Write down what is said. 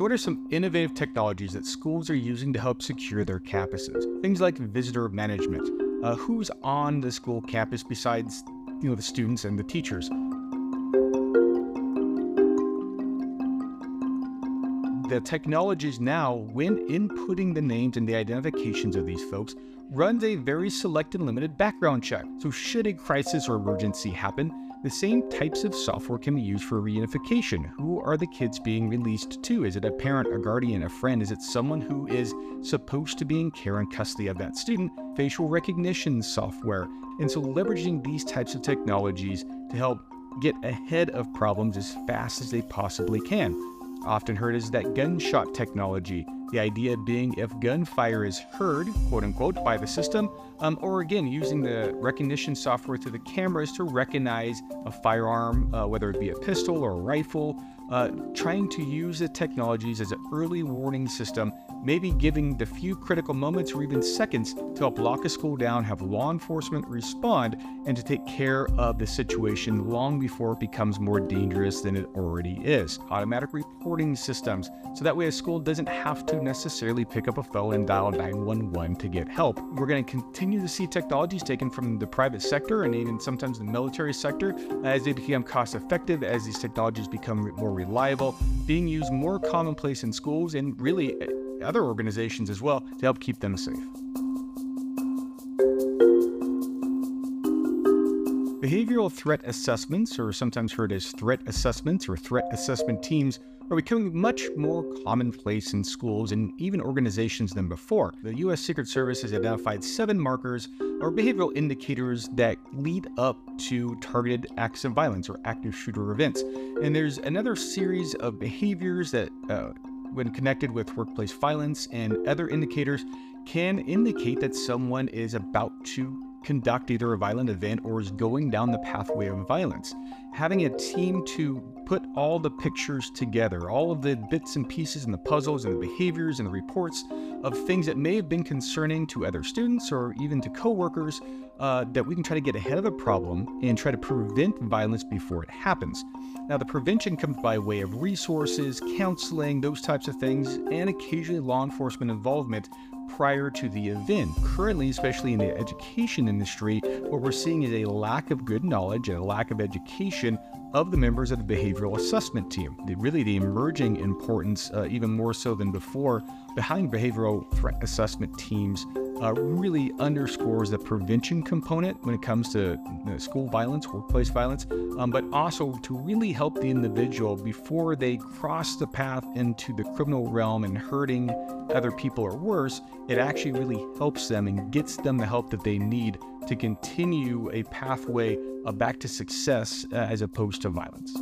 So, what are some innovative technologies that schools are using to help secure their campuses? Things like visitor management. Uh, who's on the school campus besides you know the students and the teachers? The technologies now, when inputting the names and the identifications of these folks, runs a very select and limited background check. So, should a crisis or emergency happen, the same types of software can be used for reunification. Who are the kids being released to? Is it a parent, a guardian, a friend? Is it someone who is supposed to be in care and custody of that student? Facial recognition software. And so, leveraging these types of technologies to help get ahead of problems as fast as they possibly can. Often heard is that gunshot technology the idea being if gunfire is heard, quote unquote, by the system, um, or again, using the recognition software through the cameras to recognize a firearm, uh, whether it be a pistol or a rifle, uh, trying to use the technologies as an early warning system maybe giving the few critical moments or even seconds to help lock a school down, have law enforcement respond, and to take care of the situation long before it becomes more dangerous than it already is. Automatic reporting systems, so that way a school doesn't have to necessarily pick up a phone and dial 911 to get help. We're going to continue to see technologies taken from the private sector and even sometimes the military sector as they become cost effective, as these technologies become more reliable, being used more commonplace in schools, and really other organizations as well to help keep them safe. Behavioral threat assessments, or sometimes heard as threat assessments or threat assessment teams, are becoming much more commonplace in schools and even organizations than before. The U.S. Secret Service has identified seven markers or behavioral indicators that lead up to targeted acts of violence or active shooter events. And there's another series of behaviors that uh, when connected with workplace violence and other indicators, can indicate that someone is about to conduct either a violent event or is going down the pathway of violence. Having a team to put all the pictures together, all of the bits and pieces and the puzzles and the behaviors and the reports of things that may have been concerning to other students or even to coworkers, uh, that we can try to get ahead of the problem and try to prevent violence before it happens. Now, the prevention comes by way of resources, counseling, those types of things, and occasionally law enforcement involvement prior to the event. Currently, especially in the education industry, what we're seeing is a lack of good knowledge and a lack of education of the members of the behavioral assessment team. The, really, the emerging importance, uh, even more so than before, behind behavioral threat assessment teams uh, really underscores the prevention component when it comes to you know, school violence, workplace violence, um, but also to really help the individual before they cross the path into the criminal realm and hurting other people or worse. It actually really helps them and gets them the help that they need to continue a pathway back to success uh, as opposed to violence.